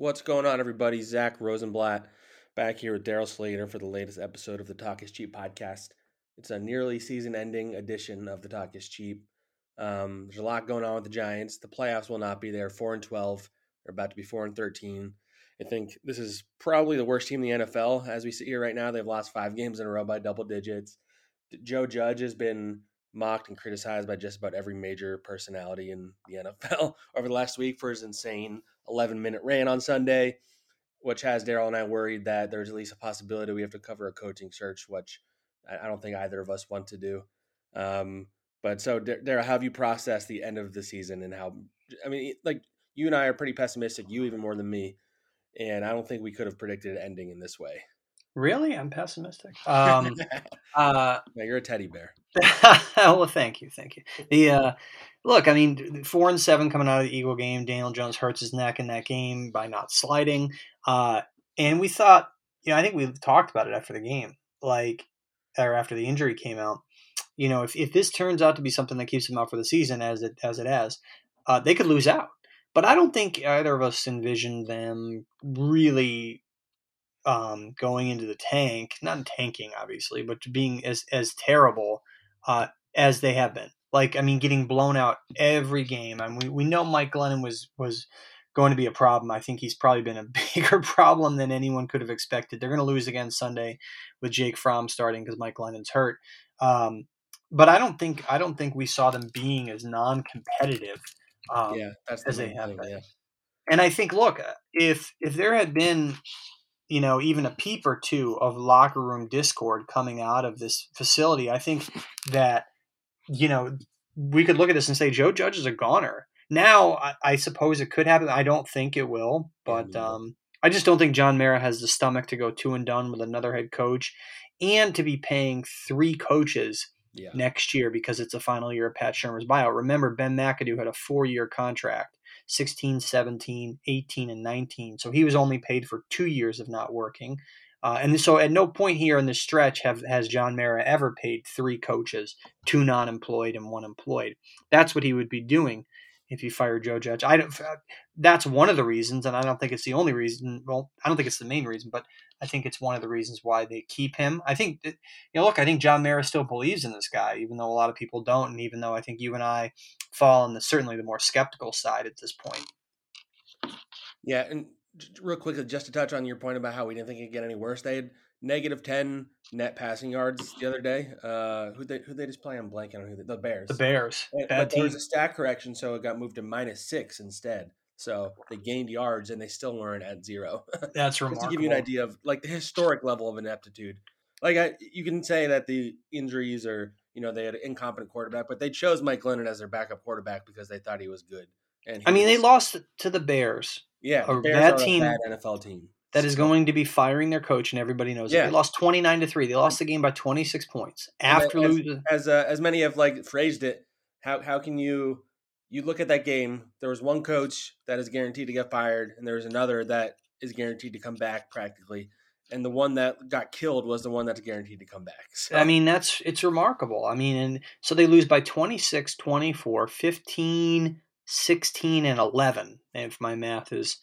What's going on, everybody? Zack Rosenblatt back here with Darryl Slater for the latest episode of the Talk is Cheap podcast. It's a nearly season ending edition of the Talk is Cheap. Um, there's a lot going on with the Giants. The playoffs will not be there. 4 and 12. They're about to be 4 and 13. I think this is probably the worst team in the NFL as we sit here right now. They've lost five games in a row by double digits. Joe Judge has been mocked and criticized by just about every major personality in the NFL over the last week for his insane 11 minute rant on Sunday, which has Darryl and I worried that there's at least a possibility we have to cover a coaching search, which I don't think either of us want to do. Um, but so, Darryl, how have you processed the end of the season and how, I mean, like you and I are pretty pessimistic, you even more than me. And I don't think we could have predicted it ending in this way. Really? I'm pessimistic. Um, uh, yeah, you're a teddy bear. well, thank you, thank you. The uh, look, I mean, four and seven coming out of the Eagle game. Daniel Jones hurts his neck in that game by not sliding, uh, and we thought, you know, I think we talked about it after the game, like, or after the injury came out. You know, if, if this turns out to be something that keeps him out for the season, as it as it has, uh, they could lose out. But I don't think either of us envisioned them really um, going into the tank, not tanking obviously, but being as as terrible uh, as they have been. Like I mean, getting blown out every game. I mean, we, we know Mike Glennon was was going to be a problem. I think he's probably been a bigger problem than anyone could have expected. They're going to lose again Sunday with Jake Fromm starting because Mike Glennon's hurt. Um, but I don't think I don't think we saw them being as non-competitive um, yeah, that's the as they have been. Yeah. And I think, look, if if there had been you know, even a peep or two of locker room discord coming out of this facility, I think that, you know, we could look at this and say Joe Judge is a goner. Now, I, I suppose it could happen. I don't think it will, but um, I just don't think John Mara has the stomach to go two and done with another head coach and to be paying three coaches yeah. next year because it's a final year of Pat Shurmur's buyout. Remember, Ben McAdoo had a four year contract. 16, 17, 18, and 19. So he was only paid for two years of not working. Uh, and so at no point here in this stretch have has John Mara ever paid three coaches, two non-employed and one employed. That's what he would be doing if you fire Joe Judge. I don't. That's one of the reasons, and I don't think it's the only reason. Well, I don't think it's the main reason, but I think it's one of the reasons why they keep him. I think, you know, look, I think John Mara still believes in this guy, even though a lot of people don't, and even though I think you and I fall on the certainly the more skeptical side at this point. Yeah, and real quickly, just to touch on your point about how we didn't think it'd get any worse, they had negative ten net passing yards the other day. Uh, who they who they just play on blank? on who they, the Bears. The Bears. And, but there was a stat correction, so it got moved to minus six instead. So they gained yards and they still weren't at zero. That's remarkable. to give you an idea of like the historic level of ineptitude. Like I, you can say that the injuries are, you know, they had an incompetent quarterback, but they chose Mike Glennon as their backup quarterback because they thought he was good. And I mean, was, they lost to the Bears. Yeah, the Bears team, NFL team that is going to be firing their coach, and everybody knows yeah. it. They lost twenty nine to three. They lost the game by twenty six points after as, losing. As uh, as many have like phrased it, how how can you you look at that game, there was one coach that is guaranteed to get fired, and there was another that is guaranteed to come back practically. And the one that got killed was the one that's guaranteed to come back. So. I mean, that's it's remarkable. I mean, and so they lose by 26, 24, 15, 16, and 11, if my math is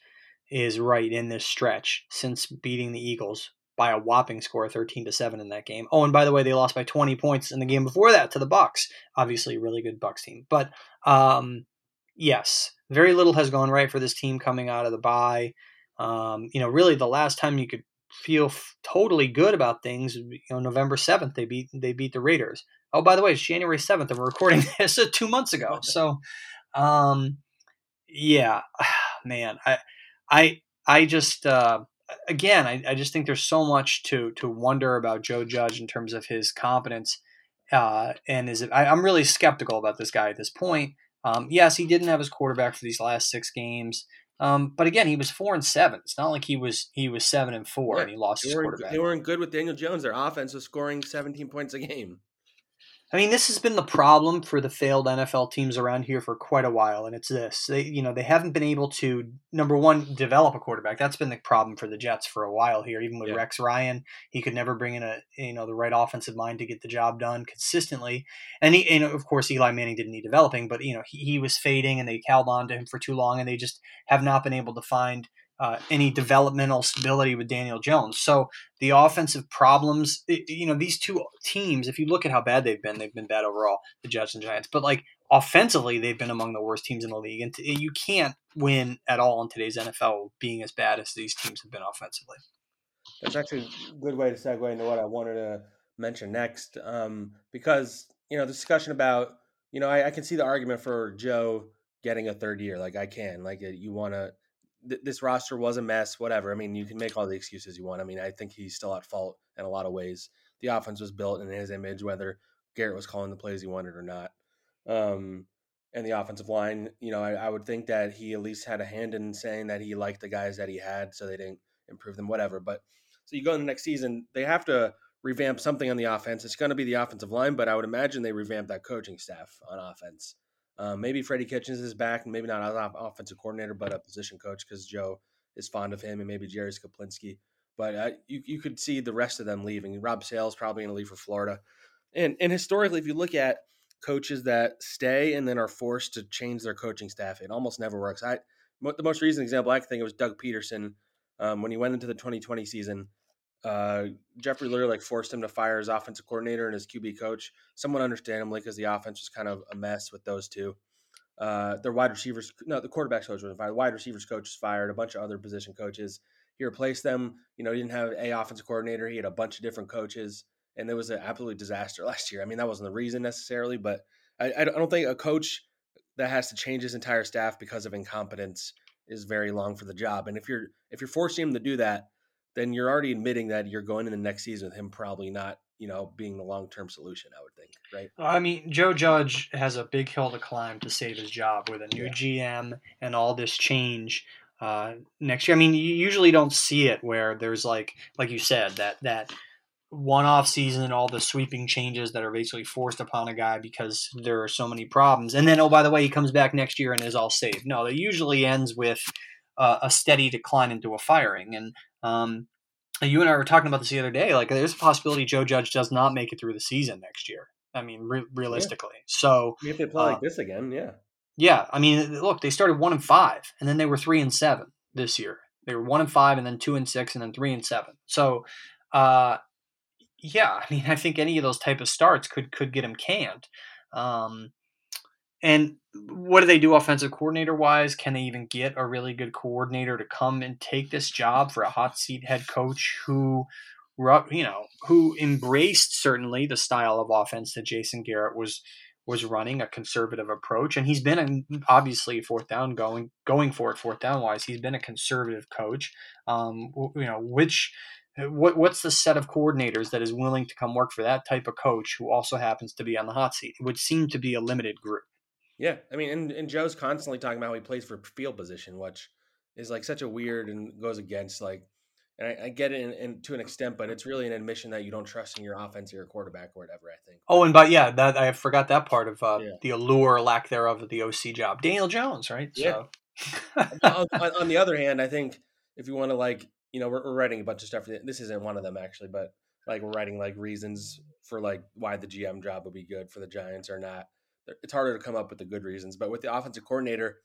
is right in this stretch since beating the Eagles by a whopping score 13 to 7 in that game. Oh, and by the way, they lost by 20 points in the game before that to the Bucs. Obviously, really good Bucs team. But um, yes, very little has gone right for this team coming out of the bye. Um, you know, really the last time you could feel f- totally good about things, you know, November 7th they beat they beat the Raiders. Oh, by the way, it's January 7th and we're recording this 2 months ago. So um yeah, man, I I I just uh again, I, I just think there's so much to to wonder about Joe Judge in terms of his competence. Uh, and is it, I, am really skeptical about this guy at this point. Um, yes, he didn't have his quarterback for these last six games. Um, but again, he was four and seven. It's not like he was he was seven and four yeah, and he lost his quarterback. They weren't good with Daniel Jones. Their offense was scoring 17 points a game. I mean, this has been the problem for the failed NFL teams around here for quite a while, and it's this: they, you know, they haven't been able to number one develop a quarterback. That's been the problem for the Jets for a while here. Even with yeah. Rex Ryan, he could never bring in a you know the right offensive mind to get the job done consistently. And he, and of course, Eli Manning didn't need developing, but you know he, he was fading, and they held on to him for too long, and they just have not been able to find uh, any developmental stability with Daniel Jones. So the offensive problems, you know, these two teams, if you look at how bad they've been, they've been bad overall, the Jets and Giants. But like offensively, they've been among the worst teams in the league, and you can't win at all in today's NFL being as bad as these teams have been offensively. That's actually a good way to segue into what I wanted to mention next, um, because you know the discussion about you know I, I, can see the argument for Joe getting a third year, like I can, like uh, you want to. Th- this roster was a mess, whatever. I mean, you can make all the excuses you want. I mean, I think he's still at fault in a lot of ways. The offense was built in his image, whether Garrett was calling the plays he wanted or not. Um, and the offensive line, you know, I, I, would think that he at least had a hand in saying that he liked the guys that he had, so they didn't improve them, whatever. But so you go in the next season, they have to revamp something on the offense. It's going to be the offensive line, but I would imagine they revamp that coaching staff on offense. Um, maybe Freddie Kitchens is back, and maybe not an offensive coordinator, but a position coach because Joe is fond of him, and maybe Jerry Schuplinski. But uh, you you could see the rest of them leaving. Rob Sale's probably going to leave for Florida, and and historically, if you look at coaches that stay and then are forced to change their coaching staff, it almost never works. I the most recent example I can think of was Doug Pederson um, when he went into the 2020 season uh, Jeffrey Lurie like forced him to fire his offensive coordinator and his QB coach, somewhat understandably because the offense was kind of a mess with those two. Uh, their wide receivers, no, the quarterback coach was fired. Wide receivers coach was fired. A bunch of other position coaches. He replaced them. You know, he didn't have a offensive coordinator. He had a bunch of different coaches, and it was an absolute disaster last year. I mean, that wasn't the reason necessarily, but I, I don't think a coach that has to change his entire staff because of incompetence is very long for the job. And if you're if you're forcing him to do that, then you're already admitting that you're going in the next season with him probably not, you know, being the long term solution. I would think, right? I mean, Joe Judge has a big hill to climb to save his job with a new yeah. GM and all this change uh, next year. I mean, you usually don't see it where there's like, like you said, that that one off season and all the sweeping changes that are basically forced upon a guy because there are so many problems. And then, oh, by the way, he comes back next year and is all saved. No, it usually ends with uh, a steady decline into a firing. And um, you and I were talking about this the other day. Like, there's a possibility Joe Judge does not make it through the season next year. I mean, re- realistically. Yeah. So if they play uh, like this again, yeah, yeah. I mean, look, they started one and five, and then they were three and seven this year. They were one and five, and then two and six, and then three and seven. So, uh, yeah, I mean, I think any of those type of starts could could get him canned. Um, and what do they do offensive coordinator wise? Can they even get a really good coordinator to come and take this job for a hot seat head coach who, you know, who embraced certainly the style of offense that Jason Garrett was was running, a conservative approach, and he's been obviously fourth down going going for it fourth down wise. He's been a conservative coach. Um, you know, which what what's the set of coordinators that is willing to come work for that type of coach who also happens to be on the hot seat? It would seem to be a limited group. Yeah, I mean, and, and Joe's constantly talking about how he plays for field position, which is like such a weird and goes against like, and I, I get it in, in, to an extent, but it's really an admission that you don't trust in your offense or your quarterback or whatever. I think. Oh, and but yeah, that I forgot that part of uh, yeah. the allure, lack thereof, of the OC job. Daniel Jones, right? Yeah. So. on, on, the other hand, I think if you want to like, you know, we're, we're writing a bunch of stuff. This isn't one of them actually, but like we're writing like reasons for like why the GM job would be good for the Giants or not it's harder to come up with the good reasons. But with the offensive coordinator,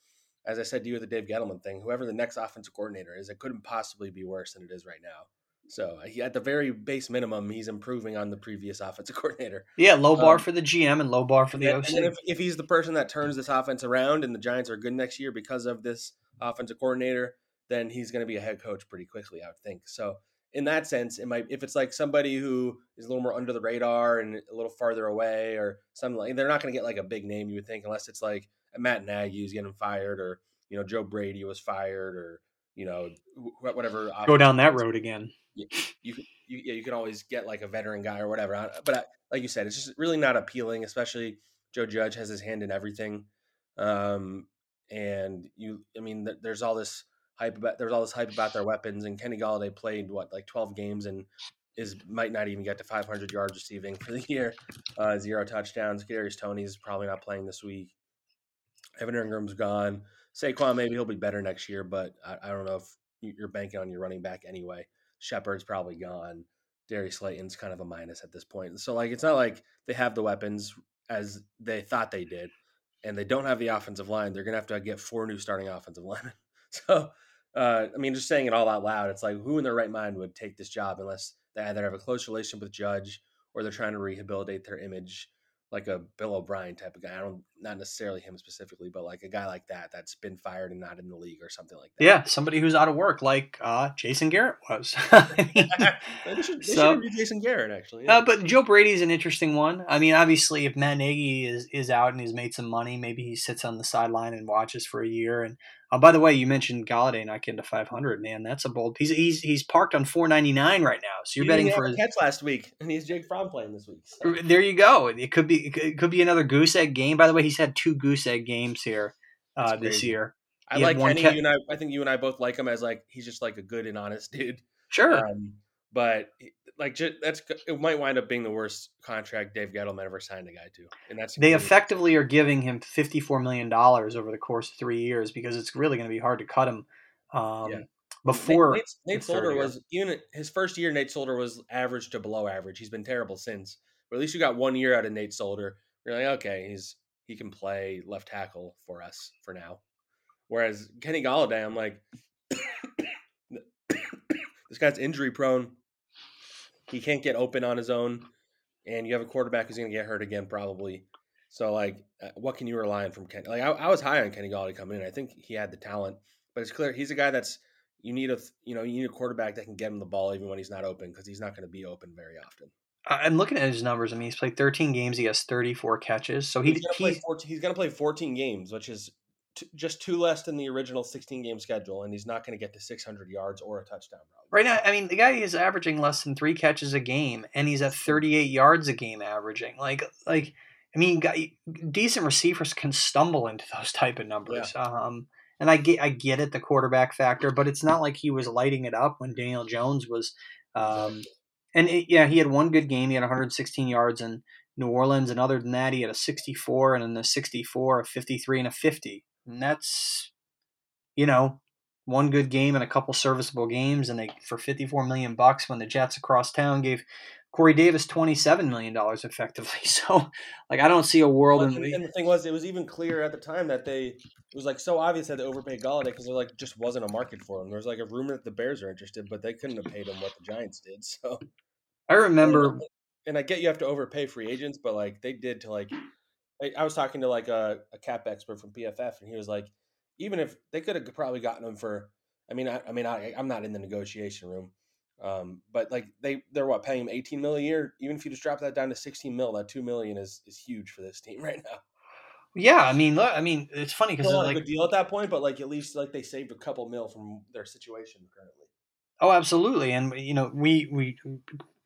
as I said to you with the Dave Gettleman thing, whoever the next offensive coordinator is, it couldn't possibly be worse than it is right now. So he, at the very base minimum, he's improving on the previous offensive coordinator. Yeah, low bar um, for the GM and low bar for the and, OC. And if, if he's the person that turns this offense around and the Giants are good next year because of this offensive coordinator, then he's going to be a head coach pretty quickly, I would think. So in that sense, it might if it's like somebody who is a little more under the radar and a little farther away or something like they're not going to get like a big name you would think unless it's like Matt Nagy is getting fired or you know Joe Brady was fired or you know whatever. Go down that road again. You you you, yeah, you can always get like a veteran guy or whatever. But I, like you said, it's just really not appealing. Especially Joe Judge has his hand in everything, um, and you. I mean, there's all this hype about there was all this hype about their weapons, and Kenny Golladay played what like 12 games and is might not even get to 500 yards receiving for the year, uh, zero touchdowns. Kadarius Toney's probably not playing this week. Evan Engram's gone. Saquon maybe he'll be better next year, but I, I don't know if you're banking on your running back anyway. Shepard's probably gone. Darius Slayton's kind of a minus at this point. So like it's not like they have the weapons as they thought they did, and they don't have the offensive line. They're gonna have to get four new starting offensive linemen. So uh, I mean, just saying it all out loud, it's like who in their right mind would take this job unless they either have a close relationship with Judge or they're trying to rehabilitate their image like a Bill O'Brien type of guy. I don't not necessarily him specifically, but like a guy like that that's been fired and not in the league or something like that. Yeah, somebody who's out of work, like uh, Jason Garrett was. they should, they so, should Jason Garrett actually. Yeah. Uh, but Joe Brady's an interesting one. I mean, obviously, if Matt Nagy is is out and he's made some money, maybe he sits on the sideline and watches for a year and uh, by the way, you mentioned Golladay not getting to 500. Man, that's a bold. He's he's he's parked on 499 right now. So you're he betting for his catch last week, and he's Jake Fromm playing this week. So. There you go. It could be it could be another goose egg game. By the way, he's had two goose egg games here uh, this year. I he like Kenny. Ca- you and I, I think you and I both like him as like he's just like a good and honest dude. Sure. Um, but like that's it might wind up being the worst contract Dave Gettleman ever signed a guy to, and that's they effectively are giving him fifty four million dollars over the course of three years because it's really going to be hard to cut him. Um, yeah. Before Nate, Nate, Nate Solder was even his first year, Nate Solder was average to below average. He's been terrible since. But at least you got one year out of Nate Solder. You're like, okay, he's he can play left tackle for us for now. Whereas Kenny Golladay, I'm like, this guy's injury prone. He can't get open on his own, and you have a quarterback who's going to get hurt again probably. So like, uh, what can you rely on from Kenny? Like I, I was high on Kenny Golladay coming in. I think he had the talent, but it's clear he's a guy that's you need a you know you need a quarterback that can get him the ball even when he's not open because he's not going to be open very often. I'm looking at his numbers. I mean, he's played 13 games. He has 34 catches. So he, he's going to play 14, he's going to play 14 games, which is t- just two less than the original 16 game schedule, and he's not going to get to 600 yards or a touchdown. Probably. Right now, I mean, the guy is averaging less than three catches a game, and he's at 38 yards a game averaging. Like, like I mean, guy, decent receivers can stumble into those type of numbers. Yeah. Um, and I get, I get it, the quarterback factor, but it's not like he was lighting it up when Daniel Jones was. Um, and it, yeah, he had one good game. He had 116 yards in New Orleans, and other than that, he had a 64 and then a 64, a 53, and a 50 and that's you know one good game and a couple serviceable games, and they for fifty four million bucks when the Jets across town gave Corey Davis twenty seven million dollars effectively. So like I don't see a world well, in and the thing was it was even clear at the time that they it was like so obvious that they overpaid Golladay because there like just wasn't a market for him. There was like a rumor that the Bears are interested, but they couldn't have paid him what the Giants did. So I remember and I get you have to overpay free agents, but like they did to like I was talking to like a, a cap expert from PFF, and he was like, even if they could have probably gotten him for, I mean, I, I mean, I, I'm not in the negotiation room, um, but like they they're what paying him 18 mil a year. Even if you just drop that down to 16 mil, that two million is is huge for this team right now. Yeah, I mean, look, I mean, it's funny because like a deal at that point, but like at least like they saved a couple mil from their situation currently. Oh, absolutely, and you know, we we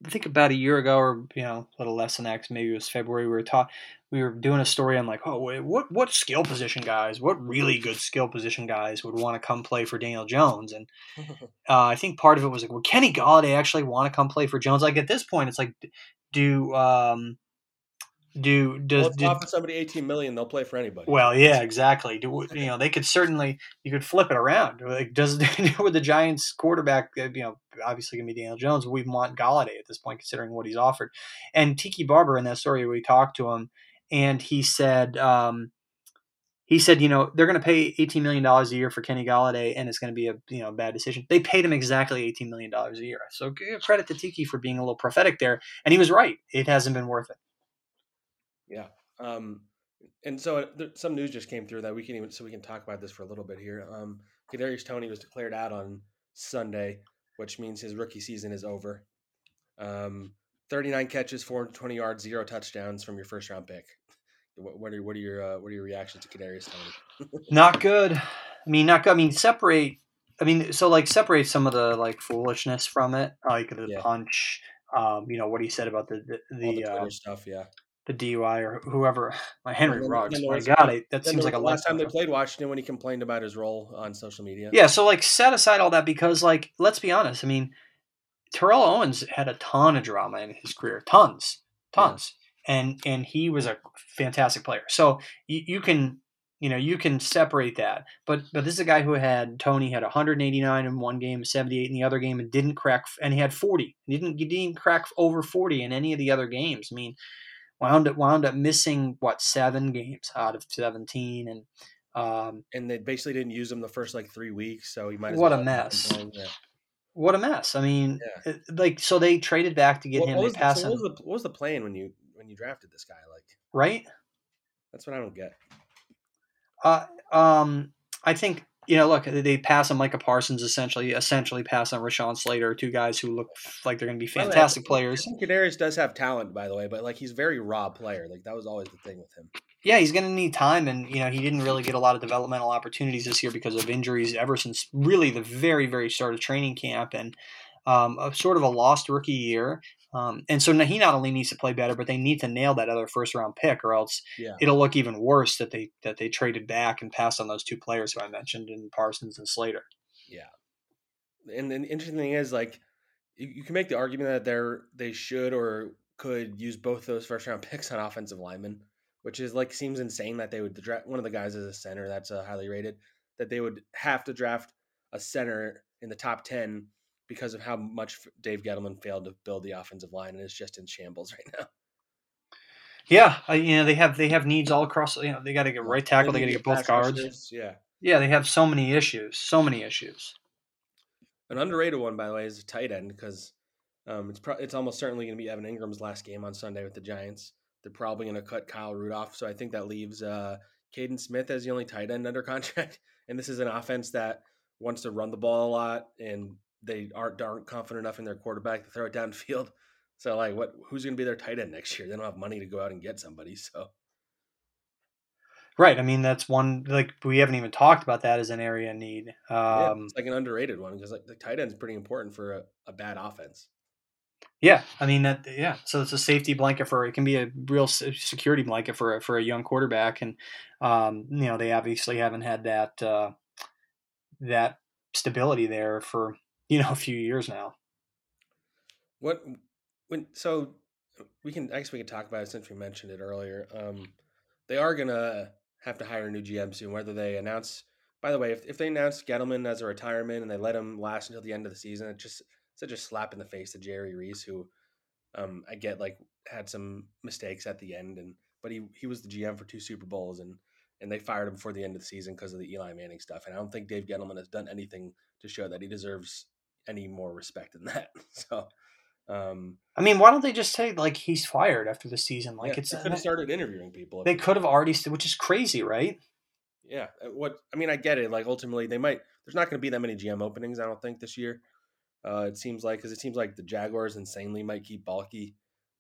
I think about a year ago, or you know, a little less than X, maybe it was February. We were taught we were doing a story on like, oh, wait, what what skill position guys, what really good skill position guys would want to come play for Daniel Jones? And uh, I think part of it was like, well, Kenny Golladay actually want to come play for Jones? Like at this point, it's like, do um, do does well, offer somebody 18 million they'll play for anybody well yeah exactly do you know they could certainly you could flip it around like does with the giants quarterback uh, you know obviously gonna be daniel jones we want Golladay at this point considering what he's offered and tiki barber in that story we talked to him and he said um, he said, you know, they're going to pay $18 million a year for Kenny Golladay, and it's going to be a you know bad decision. They paid him exactly $18 million a year. So credit to Tiki for being a little prophetic there. And he was right. It hasn't been worth it. Yeah. Um, and so uh, there, some news just came through that we can even so we can talk about this for a little bit here. Um, Kadarius Toney was declared out on Sunday, which means his rookie season is over. Um, 39 catches, 420 yards, zero touchdowns from your first round pick. What, what are what are your uh, what are your reactions to Kadarius Toney? not good. I mean, not good. I mean, separate. I mean, so like separate some of the like foolishness from it, like the yeah. punch. Um, you know what he said about the the, the, the uh, stuff, yeah the DUI or whoever. My Henry then, Ruggs. My God, it, that seems like a last time they played Washington when he complained about his role on social media. Yeah, so like set aside all that because like let's be honest. I mean, Terrell Owens had a ton of drama in his career, tons, tons, yeah. and and he was a fantastic player. So you, you can you know you can separate that but but this is a guy who had Toney had 189 in one game 78 in the other game and didn't crack and he had 40 he didn't he didn't crack over 40 in any of the other games i mean wound up wound up missing what seven games out of 17 and Um, and they basically didn't use him the first like three weeks, so he might. As What well a mess. Yeah. what a mess! I mean, Yeah. like so they traded back to get him. what They was the, passed so what was the what was the plan when you when you drafted this guy? Like right? that's what I don't get. Uh, um, I think you know. Look, they pass on Micah Parsons essentially, essentially pass on Rashawn Slater, two guys who look like they're going to be By the way, I fantastic think- players. I think Kadarius does have talent, by the way, but like he's a very raw player. Like that was always the thing with him. Yeah, he's going to need time, and you know he didn't really get a lot of developmental opportunities this year because of injuries ever since really the very very start of training camp, and um, a sort of a lost rookie year. Um, and so he not only needs to play better, but they need to nail that other first round pick, or else Yeah. it'll look even worse that they that they traded back and passed on those two players who I mentioned in Parsons and Slater. Yeah. And the interesting thing is, like, you, you can make the argument that they're they should or could use both those first round picks on offensive linemen, which is like seems insane that they would draft one of the guys as a center that's uh, highly rated that they would have to draft a center in the top ten because of how much Dave Gettleman failed to build the offensive line and is just in shambles right now. Yeah, I, you know they have they have needs all across. You know they got to get right tackle, they got to get both guards. rushers, Yeah. Yeah, they have so many issues, so many issues. An underrated one, by the way, is a tight end because um, it's pro- it's almost certainly going to be Evan Engram's last game on Sunday with the Giants. They're probably going to cut Kyle Rudolph, so I think that leaves uh, Kaden Smith as the only tight end under contract. And this is an offense that wants to run the ball a lot, and they aren't aren't confident enough in their quarterback to throw it downfield. So, like, what? Who's going to be their tight end next year? They don't have money to go out and get somebody. So, Right. I mean, that's one like we haven't even talked about that as an area need. yeah, Um, it's like an underrated one because like the tight end's pretty important for a, a bad offense. yeah, I mean that. Yeah, so it's a safety blanket for it can be a real security blanket for a, for a young quarterback, and um, you know they obviously haven't had that uh, that stability there for you know a few years now. What when so we can I guess we can talk about it since we mentioned it earlier. Um, they are gonna have to hire a new GM soon. Whether they announce, by the way, if, if they announce Gettleman as a retirement and they let him last until the end of the season, it's just such a slap in the face to Jerry Reese, who um, I get like had some mistakes at the end, and but he he was the GM for two Super Bowls and and they fired him before the end of the season because of the Eli Manning stuff. And I don't think Dave Gettleman has done anything to show that he deserves any more respect than that. So. Um, I mean, why don't they just say like he's fired after the season? Like yeah, it's they could have started interviewing people. they could have already, which is crazy, right? Yeah. uh, What I mean, I get it. Like ultimately, they might. There's not going to be that many GM openings. I don't think this year. Uh, it seems like because it seems like the Jaguars insanely might keep Baalke,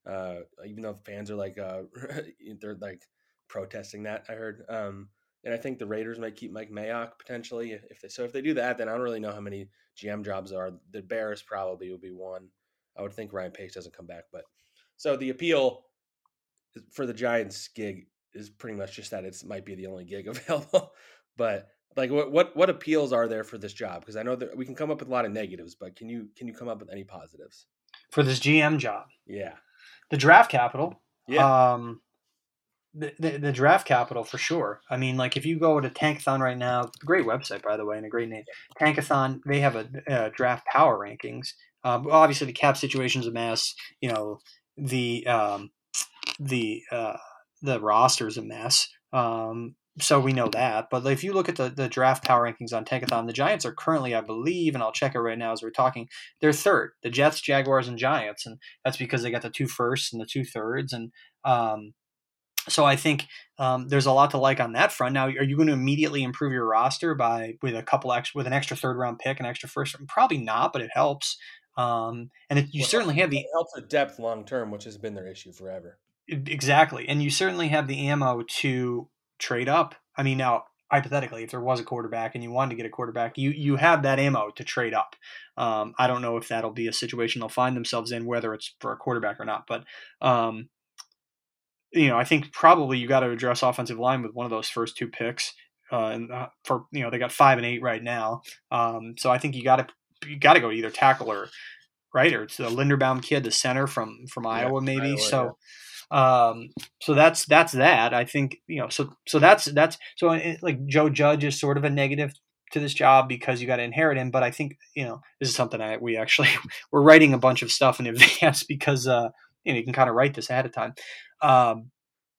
uh, even though fans are like uh, they're like protesting that. I heard, um, and I think the Raiders might keep Mike Mayock potentially if, they. So if they do that, then I don't really know how many GM jobs are. The Bears probably will be one. I would think Ryan Pace doesn't come back, but so the appeal for the Giants gig is pretty much just that it might be the only gig available. but like, what what what appeals are there for this job? Because I know that we can come up with a lot of negatives, but can you can you come up with any positives? For this GM job, Yeah, the draft capital, yeah, um, the, the, draft capital for sure. I mean, like if you go to Tankathon right now, great website by the way, and a great name. Tankathon, they have a, a draft power rankings. Well, obviously, the cap situation's a mess. You know, the um, the uh, the a mess. Um, so we know that. But if you look at the, the draft power rankings on Tankathon, the Giants are currently, I believe, and I'll check it right now as we're talking, they're third. The Jets, Jaguars, and Giants, and that's because they got the two firsts and the two thirds, and um, so I think um, there's a lot to like on that front. Now, are you going to immediately improve your roster by with a couple extra with an extra third round pick, an extra first? Probably not, but it helps. Um, and it, you Well, certainly have the helps with depth long term, which has been their issue forever. exactly, and you certainly have the ammo to trade up. I mean, now hypothetically, if there was a quarterback and you wanted to get a quarterback, you you have that ammo to trade up. Um, I don't know if that'll be a situation they'll find themselves in, whether it's for a quarterback or not, but. Um, you know, I think probably you got to address offensive line with one of those first two picks. Uh, and uh, for you know, they got five and eight right now. Um, so I think you got to you got to go either tackle or right or it's the Linderbaum kid, the center from from Yeah, Iowa, maybe. Iowa, so, um, so that's that's that. I think you know. So so that's that's so it, like Joe Judge is sort of a negative to this job because you got to inherit him. But I think you know this is something I we actually we're writing a bunch of stuff in advance because uh, you can kind of write this ahead of time. Um,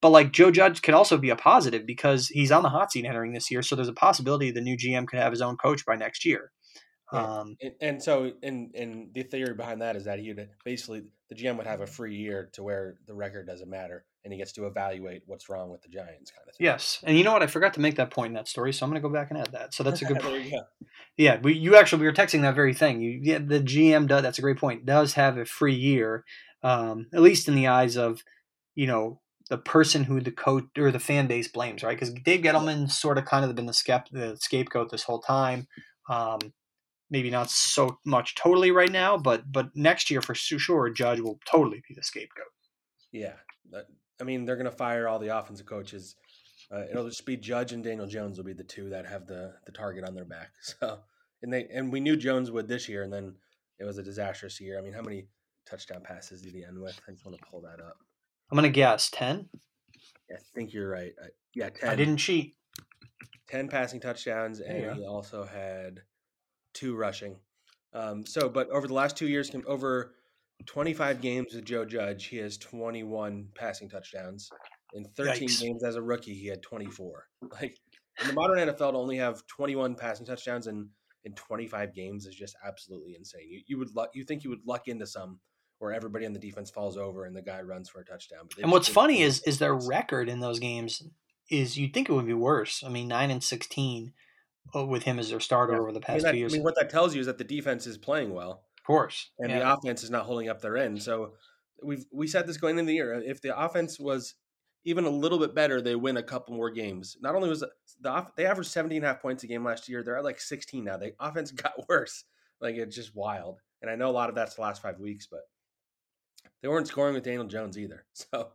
but like Joe Judge could also be a positive because he's on the hot seat entering this year. So there's a possibility the new GM could have his own coach by next year. Yeah. Um, And, and so, and and the theory behind that is that he would basically the GM would have a free year to where the record doesn't matter, and he gets to evaluate what's wrong with the Giants, kind of thing. yes, and you know what? I forgot to make that point in that story, so I'm going to go back and add that. So that's a good point. go. Yeah, we, you actually we were texting that very thing. You, yeah, the GM does. That's a great point. Does have a free year, um, at least in the eyes of, you know, the person who the coach or the fan base blames, right? Because Dave Gettleman sort of kind of been the, scape, the scapegoat this whole time. Um, maybe not so much totally right now, but but next year for sure, Judge will totally be the scapegoat. Yeah, I mean they're going to fire all the offensive coaches. Uh, it'll just be Judge and Daniel Jones will be the two that have the the target on their back. So, and they and we knew Jones would this year, and then it was a disastrous year. I mean, how many touchdown passes did he end with? I just want to pull that up. I'm gonna guess ten. I think you're right. I, yeah, 10, I didn't cheat. 10 passing touchdowns, and he also had two rushing. Um, so, but over the last two years, over 25 games with Joe Judge, he has 21 passing touchdowns. In 13 Yikes. games as a rookie, he had 24. Like in the modern NFL, to only have 21 passing touchdowns in in 25 games is just absolutely insane. You you would luck, you think you would luck into some where everybody on the defense falls over and the guy runs for a touchdown. And what's funny is is their record in those games is you'd think it would be worse. I mean, nine and sixteen uh, with him as their starter Yeah. over the I mean, past few years. I mean, what that tells you is that the defense is playing well. of course, and yeah. the offense is not holding up their end. So we've we said this going into the year. If the offense was even a little bit better, they win a couple more games. Not only was the off, they averaged 17 and a half points a game last year, they're at like 16 now. The offense got worse. Like it's just wild. And I know a lot of that's the last five weeks, but they weren't scoring with Daniel Jones either. So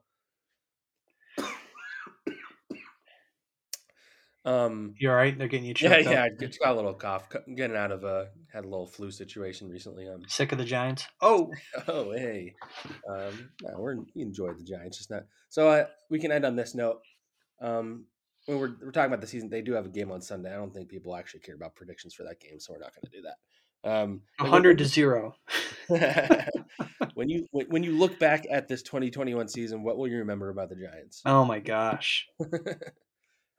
um you all right? They're getting you yeah, choked yeah. I just got a little cough. Getting out of a had a little flu situation recently. Um, Sick of the Giants. Oh, Oh, hey. Um, no, we're we enjoyed the Giants, just not. So uh, we can end on this note. Um, when we're we're talking about the season, they do have a game on Sunday. I don't think people actually care about predictions for that game, so we're not going to do that. Um, hundred to zero. when you when you look back at this 2021 season, what will you remember about the Giants? Oh my gosh. I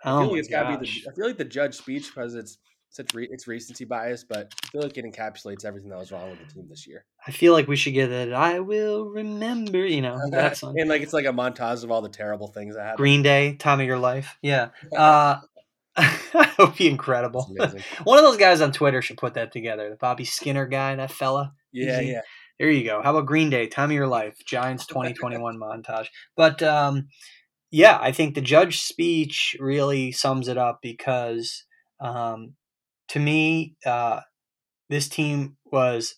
Oh feel my like it's got to be gosh. the I feel like the judge speech because it's such re, it's recency bias, but I feel like it encapsulates everything that was wrong with the team this year. I feel like we should get that. I will remember. You know that song. and like it's like a montage of all the terrible things that happened. Green Day, time of your life. Yeah. Uh, that would be incredible. One of those guys on Twitter should put that together. The Bobby Skinner guy, that fella. Yeah, Easy. yeah. There you go. How about Green Day, time of your life, Giants 2021 montage. But um, yeah, I think the judge speech really sums it up because um, to me, uh, this team was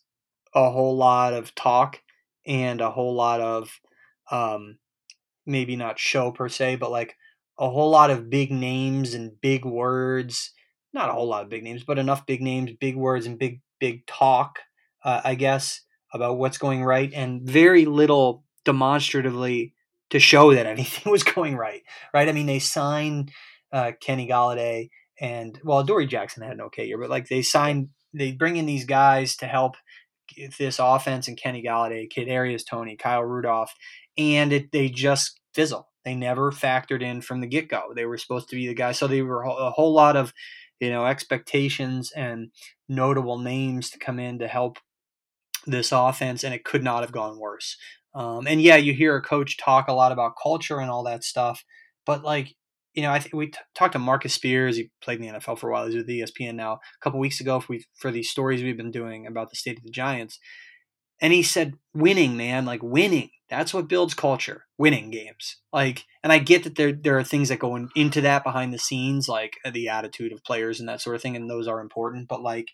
a whole lot of talk and a whole lot of um, maybe not show per se, but like a whole lot of big names and big words. Not a whole lot of big names, but enough big names, big words, and big big talk. Uh, I guess about what's going right, and very little demonstratively to show that anything was going right. Right? I mean, they signed uh, Kenny Golladay, and well, Dory Jackson had an okay year, but like they signed, they bring in these guys to help this offense and Kenny Golladay, Kid Arias, Toney, Kyle Rudolph, and it they just fizzle. They never factored in from the get go. They were supposed to be the guys, so they were a whole lot of you know expectations and notable names to come in to help this offense, and it could not have gone worse. Um, and yeah, you hear a coach talk a lot about culture and all that stuff, but like you know, I think we t- talked to Marcus Spears. He played in the NFL for a while. He's with ESPN now. A couple weeks ago, we, for these stories we've been doing about the state of the Giants, and he said, "Winning, man, like winning. That's what builds culture. Winning games. Like, and I get that there there are things that go in, into that behind the scenes, like the attitude of players and that sort of thing, and those are important. But like,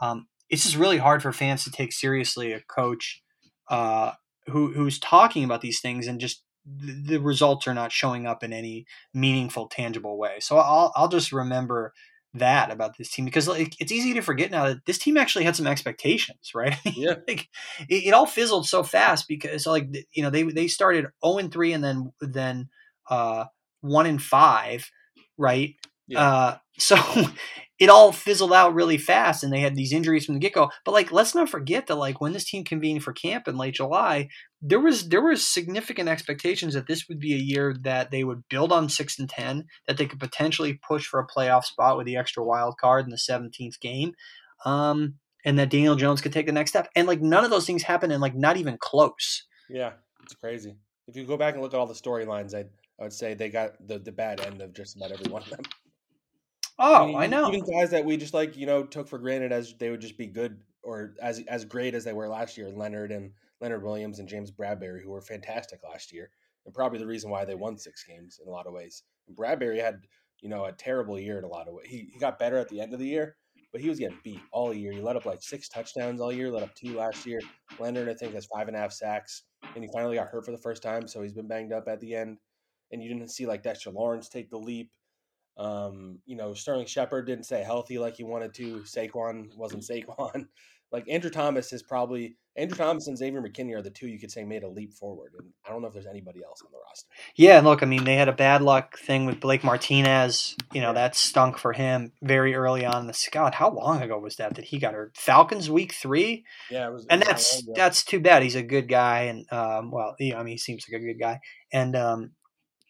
um, it's just really hard for fans to take seriously a coach uh, who who's talking about these things and just the, the results are not showing up in any meaningful, tangible way. So I'll I'll just remember that about this team because like it's easy to forget now that this team actually had some expectations, right? Yeah. like it, it all fizzled so fast because like you know they they started 0 and 3 and then then uh 1 and 5, right? Yeah. Uh so it all fizzled out really fast and they had these injuries from the get-go. But like let's not forget that like when this team convened for camp in late July, there was there was significant expectations that this would be a year that they would build on six and ten, that they could potentially push for a playoff spot with the extra wild card in the seventeenth game, um, and that Daniel Jones could take the next step. And like none of those things happened, and like not even close. Yeah, it's crazy. If you go back and look at all the storylines, I I would say they got the the bad end of just about every one of them. Oh, I, mean, I know. Even guys that we just like you know took for granted as they would just be good or as as great as they were last year, Leonard and Leonard Williams and James Bradberry, who were fantastic last year, and probably the reason why they won six games in a lot of ways. And Bradberry had you know a terrible year in a lot of ways. He he got better at the end of the year, but he was getting beat all year. He let up like six touchdowns all year, let up two last year. Leonard I think has five and a half sacks, and he finally got hurt for the first time, so he's been banged up at the end. And you didn't see like Dexter Lawrence take the leap. Um, you know, Sterling Shepard didn't stay healthy like he wanted to. Saquon wasn't Saquon. like Andrew Thomas is probably Andrew Thomas and Xavier McKinney are the two you could say made a leap forward, and I don't know if there's anybody else on the roster. Yeah, look, I mean, they had a bad luck thing with Blake Martinez. You know, that stunk for him very early on. The God, how long ago was that that he got hurt? Falcons week three. Yeah, it was, and that's that's too bad. He's a good guy, and um, well, he, I mean, he seems like a good guy, and um,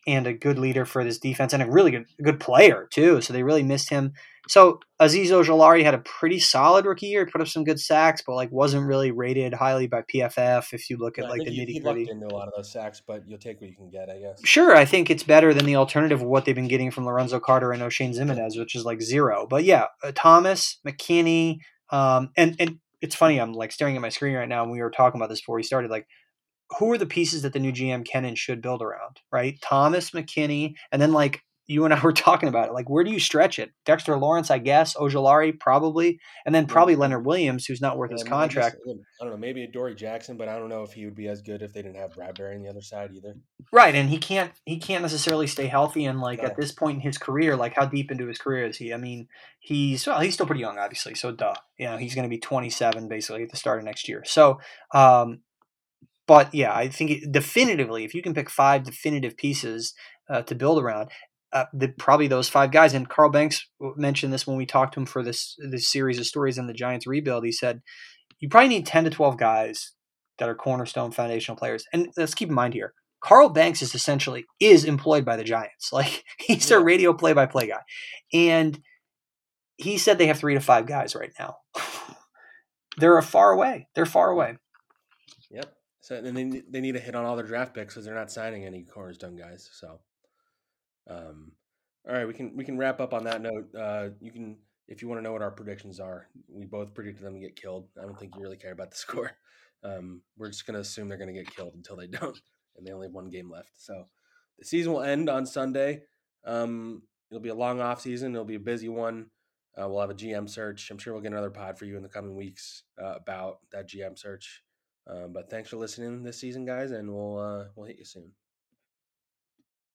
and a good leader for this defense, and a really good good player too. So they really missed him. So Azeez Ojulari had a pretty solid rookie year. He put up some good sacks, but like wasn't really rated highly by PFF. If you look at like the nitty gritty, into a lot of those sacks, but you'll take what you can get, I guess. Sure, I think it's better than the alternative of what they've been getting from Lorenzo Carter and Oshane Ximines, which is like zero. But yeah, uh, Thomas McKinney, um, and and it's funny. I'm like staring at my screen right now, and we were talking about this before we started. Like, who are the pieces that the new GM can and should build around? Right, Thomas McKinney, and then like you and I were talking about it. Like, where do you stretch it? Dexter Lawrence, I guess. Ojulari, probably, and then probably Leonard Williams, who's not worth yeah, his contract. I, guess, I, don't know, maybe a Dory Jackson, but I don't know if he would be as good if they didn't have Bradberry on the other side either. Right, and he can't he can't necessarily stay healthy. And like no. at this point in his career, like how deep into his career is he? I mean, he's well, he's still pretty young, obviously. So duh, you know, he's going to be 27 basically at the start of next year. So, um, but yeah, I think definitively, if you can pick five definitive pieces uh, to build around, uh, the, probably those five guys. And Carl Banks mentioned this when we talked to him for this this series of stories in the Giants rebuild. He said you probably need ten to twelve guys that are cornerstone foundational players. And let's keep in mind here, Carl Banks is essentially is employed by the Giants. Like he's their radio play by play guy, and he said they have three to five guys right now. They're far away. They're far away. Yep. So and they they need to hit on all their draft picks because they're not signing any cornerstone guys. So um, all right, we can we can wrap up on that note. Uh, you can if you want to know what our predictions are. We both predicted them to get killed. I don't think you really care about the score. Um, we're just to assume they're to get killed until they don't, and they only have one game left. So the season will end on Sunday. Um, it'll be a long off season. It'll be a busy one. Uh, we'll have a GM search. I'm sure we'll get another pod for you in the coming weeks uh, about that GM search. Um, but thanks for listening this season, guys, and we'll uh, we'll hit you soon.